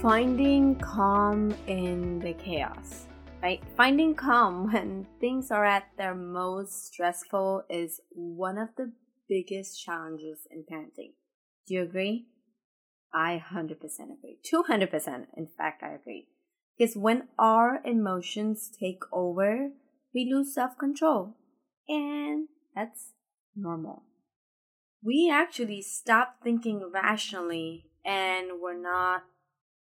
Finding calm in the chaos, right? Finding calm when things are at their most stressful is one of the biggest challenges in parenting. Do you agree? I 100% agree. 200%, in fact, I agree. Because when our emotions take over, we lose self control. And that's normal. We actually stop thinking rationally and we're not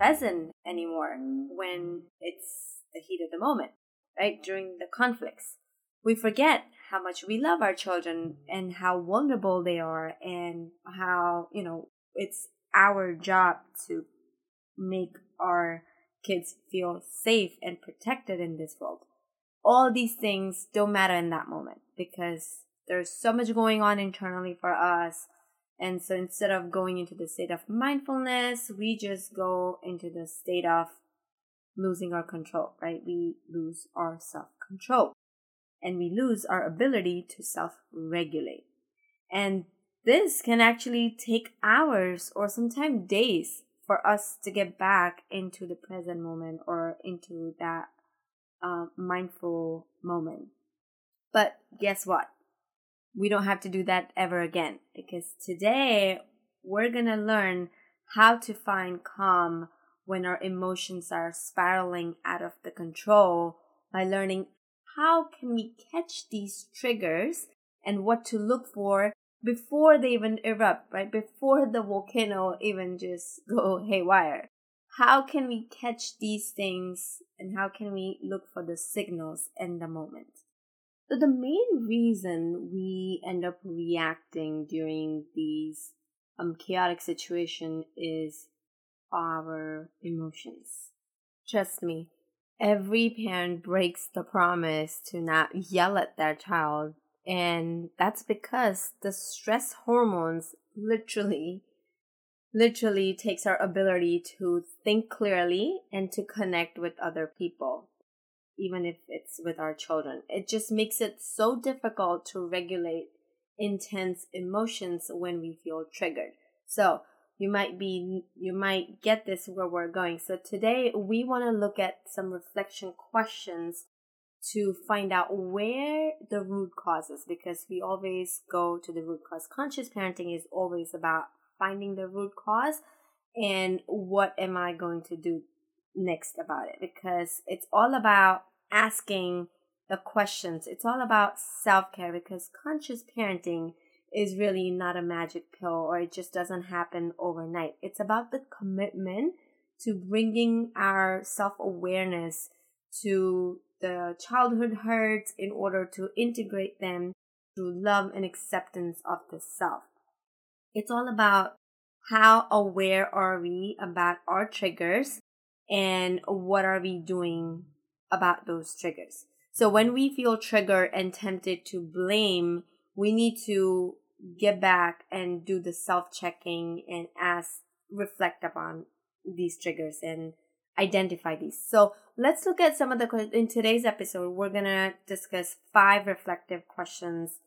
present anymore mm. when it's the heat of the moment, right? During the conflicts. We forget how much we love our children and how vulnerable they are and how, you know, it's our job to make our kids feel safe and protected in this world. All these things don't matter in that moment because there's so much going on internally for us and so instead of going into the state of mindfulness, we just go into the state of losing our control, right? We lose our self control and we lose our ability to self regulate. And this can actually take hours or sometimes days for us to get back into the present moment or into that uh, mindful moment. But guess what? We don't have to do that ever again because today we're going to learn how to find calm when our emotions are spiraling out of the control by learning how can we catch these triggers and what to look for before they even erupt right? Before the volcano even just go haywire. How can we catch these things and how can we look for the signals in the moment so the main reason we end up reacting during these um, chaotic situation is our emotions. Trust me, every parent breaks the promise to not yell at their child, and that's because the stress hormones literally literally takes our ability to think clearly and to connect with other people even if it's with our children. It just makes it so difficult to regulate intense emotions when we feel triggered. So, you might be you might get this where we're going. So today we want to look at some reflection questions to find out where the root cause is because we always go to the root cause. Conscious parenting is always about finding the root cause and what am I going to do next about it because it's all about asking the questions. It's all about self care because conscious parenting is really not a magic pill or it just doesn't happen overnight. It's about the commitment to bringing our self awareness to the childhood hurts in order to integrate them through love and acceptance of the self. It's all about how aware are we about our triggers and what are we doing about those triggers. So when we feel triggered and tempted to blame, we need to get back and do the self checking and ask, reflect upon these triggers and identify these. So let's look at some of the, in today's episode, we're to discuss five reflective questions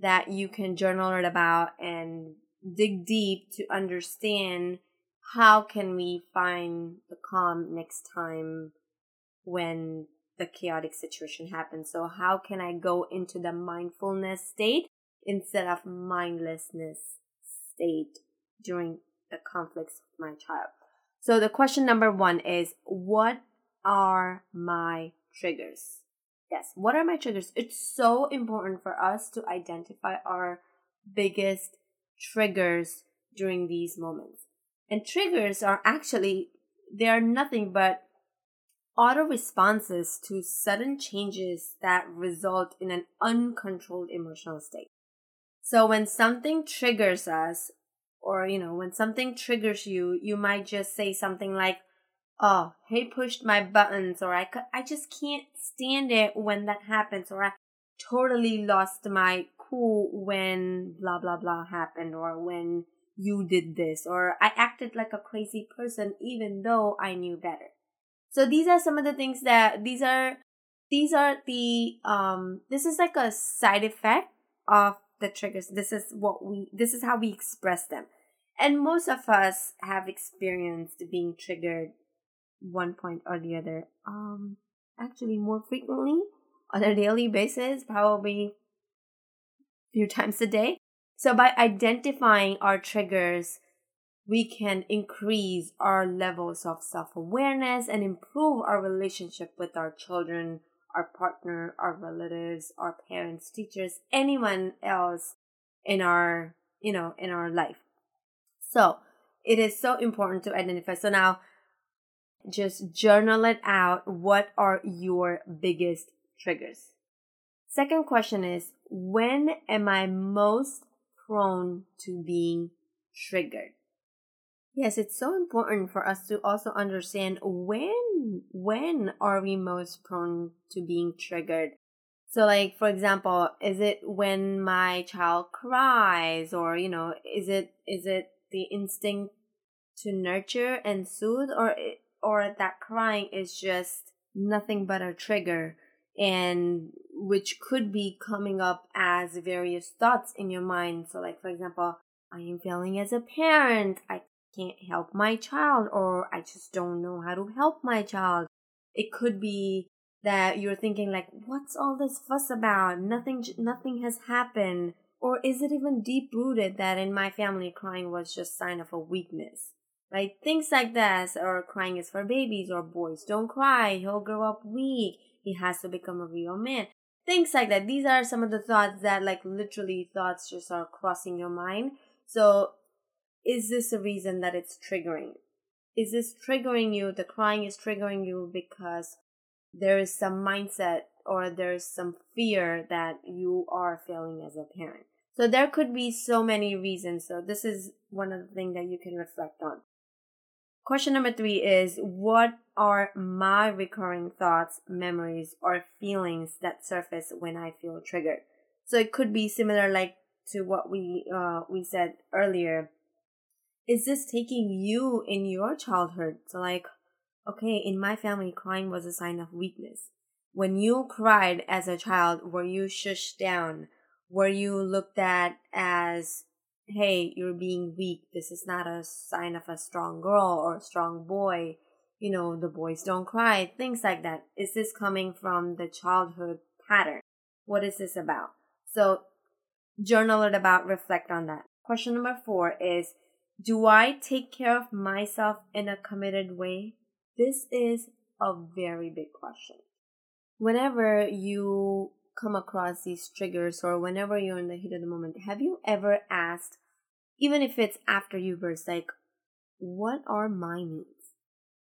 that you can journal about and dig deep to understand how can we find the calm next time when the chaotic situation happens. So how can I go into the mindfulness state instead of mindlessness state during the conflicts with my child? So the question number one is, what are my triggers? Yes, what are my triggers? It's so important for us to identify our biggest triggers during these moments. And triggers are actually, they are nothing but auto responses to sudden changes that result in an uncontrolled emotional state. So when something triggers us, or you know, when something triggers you, you might just say something like, oh, he pushed my buttons, or I I just can't stand it when that happens, or I totally lost my cool when blah blah blah happened, or when you did this, or I acted like a crazy person even though I knew better. So these are some of the things that these are these are the um this is like a side effect of the triggers. This is what we this is how we express them. And most of us have experienced being triggered one point or the other. Um, actually, more frequently on a daily basis, probably few times a day. So, by identifying our triggers, we can increase our levels of self awareness and improve our relationship with our children, our partner, our relatives, our parents, teachers, anyone else in our, you know, in our life. So, it is so important to identify. So now just journal it out. What are your biggest triggers? Second question is when am I most prone to being triggered? Yes, it's so important for us to also understand when when are we most prone to being triggered. So like for example, is it when my child cries or you know, is it is it the instinct to nurture and soothe or or that crying is just nothing but a trigger and which could be coming up as various thoughts in your mind. So, like, for example, I am failing as a parent, I can't help my child, or I just don't know how to help my child. It could be that you're thinking like what's all this fuss about nothing nothing has happened or is it even deep rooted that in my family crying was just sign of a weakness right? Things like this, or crying is for babies, or boys don't cry, he'll grow up weak, he has to become a real man. Things like that. These are some of the thoughts that, like, literally thoughts just are crossing your mind. So, is this a reason that it's triggering? Is this triggering you? The crying is triggering you because there is some mindset or there's some fear that you are failing as a parent. So there could be so many reasons. So this is one of the things that you can reflect on. Question number three is What are my recurring thoughts, memories, or feelings that surface when I feel triggered? So it could be similar, like to what we uh, we said earlier. Is this taking you in your childhood? So like, okay, in my family, crying was a sign of weakness. When you cried as a child, were you shushed down? Were you looked at as hey, you're being weak. This is not a sign of a strong girl or a strong boy. You know, the boys don't cry, things like that. Is this coming from the childhood pattern? What is this about? So, journal it about, reflect on that. Question number four is Do I take care of myself in a committed way? This is a very big question. Whenever you come across these triggers or whenever you're in the heat of the moment, have you ever asked, even if it's after you burst, like, what are my needs?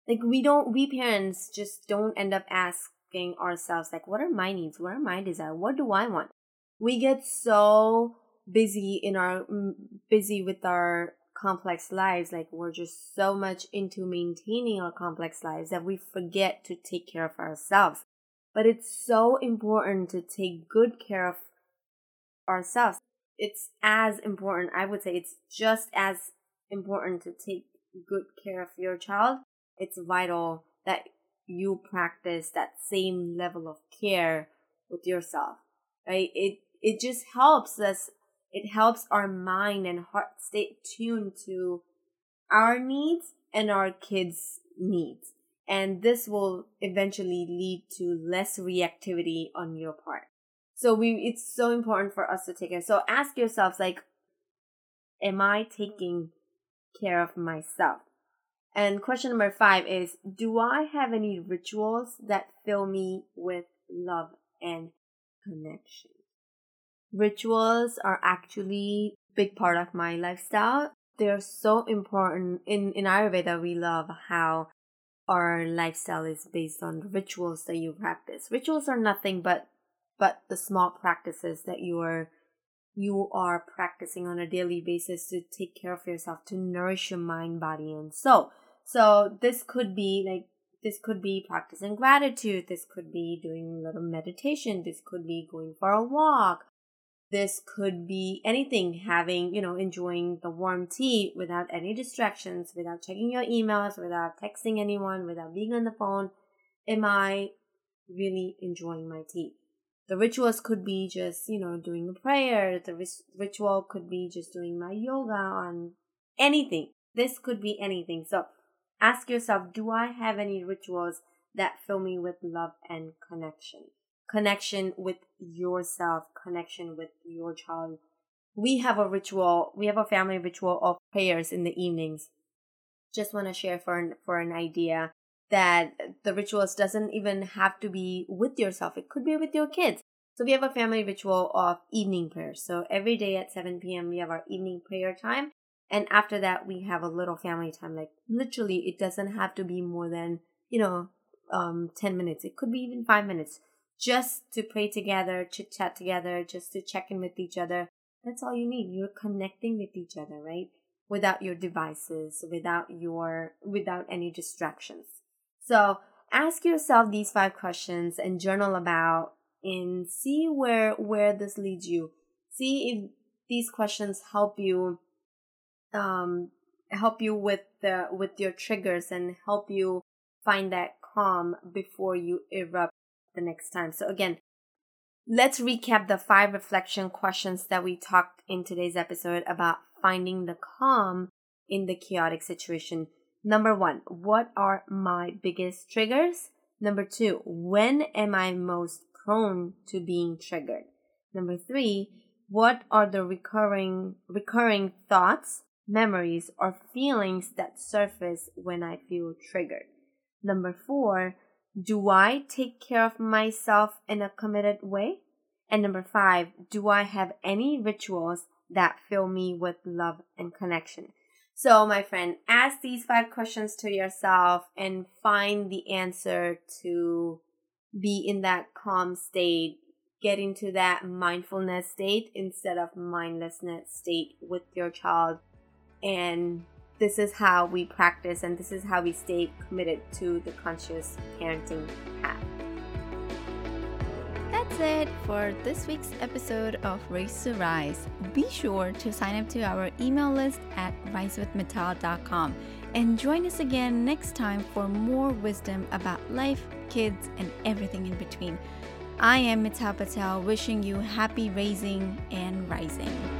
Like, we don't, we parents just don't end up asking ourselves, like, what are my needs? What are my desires? What do I want? We get so busy in our, mm, busy with our complex lives. Like, we're just so much into maintaining our complex lives that we forget to take care of ourselves but it's so important to take good care of ourselves. It's as important, I would say, it's just as important to take good care of your child. It's vital that you practice that same level of care with yourself, right? It, it just helps us, it helps our mind and heart stay tuned to our needs and our kids' needs and this will eventually lead to less reactivity on your part. So we it's so important for us to take care. So ask yourselves like am i taking care of myself? And question number five is do i have any rituals that fill me with love and connection? Rituals are actually big part of my lifestyle. They're so important in in ayurveda. We love how our lifestyle is based on rituals that you practice. Rituals are nothing but but the small practices that you are you are practicing on a daily basis to take care of yourself, to nourish your mind, body, and soul. So this could be like this could be practicing gratitude. This could be doing a little meditation. This could be going for a walk. This could be anything, having, you know, enjoying the warm tea without any distractions, without checking your emails, without texting anyone, without being on the phone. Am I really enjoying my tea? The rituals could be just, you know, doing a prayer. The ritual could be just doing my yoga on anything. This could be anything. So ask yourself, do I have any rituals that fill me with love and connection? Connection with yourself, connection with your child. We have a ritual, we have a family ritual of prayers in the evenings. Just want to share for an, for an idea that the rituals doesn't even have to be with yourself. It could be with your kids. So we have a family ritual of evening prayers. So every day at 7 p.m. we have our evening prayer time. And after that we have a little family time. Like literally it doesn't have to be more than, you know, um 10 minutes. It could be even 5 minutes just to pray together, chit chat together, just to check in with each other. That's all you need. You're connecting with each other, right? Without your devices, without your without any distractions. So ask yourself these five questions and journal about and see where where this leads you. See if these questions help you um help you with the with your triggers and help you find that calm before you erupt the next time. So again, let's recap the five reflection questions that we talked in today's episode about finding the calm in the chaotic situation. Number one, what are my biggest triggers? Number two, when am I most prone to being triggered? Number three, what are the recurring recurring thoughts, memories, or feelings that surface when I feel triggered? Number four, do I take care of myself in a committed way? And number five, do I have any rituals that fill me with love and connection? So, my friend, ask these five questions to yourself and find the answer to be in that calm state, get into that mindfulness state instead of mindlessness state with your child. And this is how we practice and this is how we stay committed to the conscious parenting path. That's it for this week's episode of Raise to Rise. Be sure to sign up to our email list at risewithmital.com and join us again next time for more wisdom about life, kids, and everything in between. I am Mital Patel, wishing you happy raising and rising.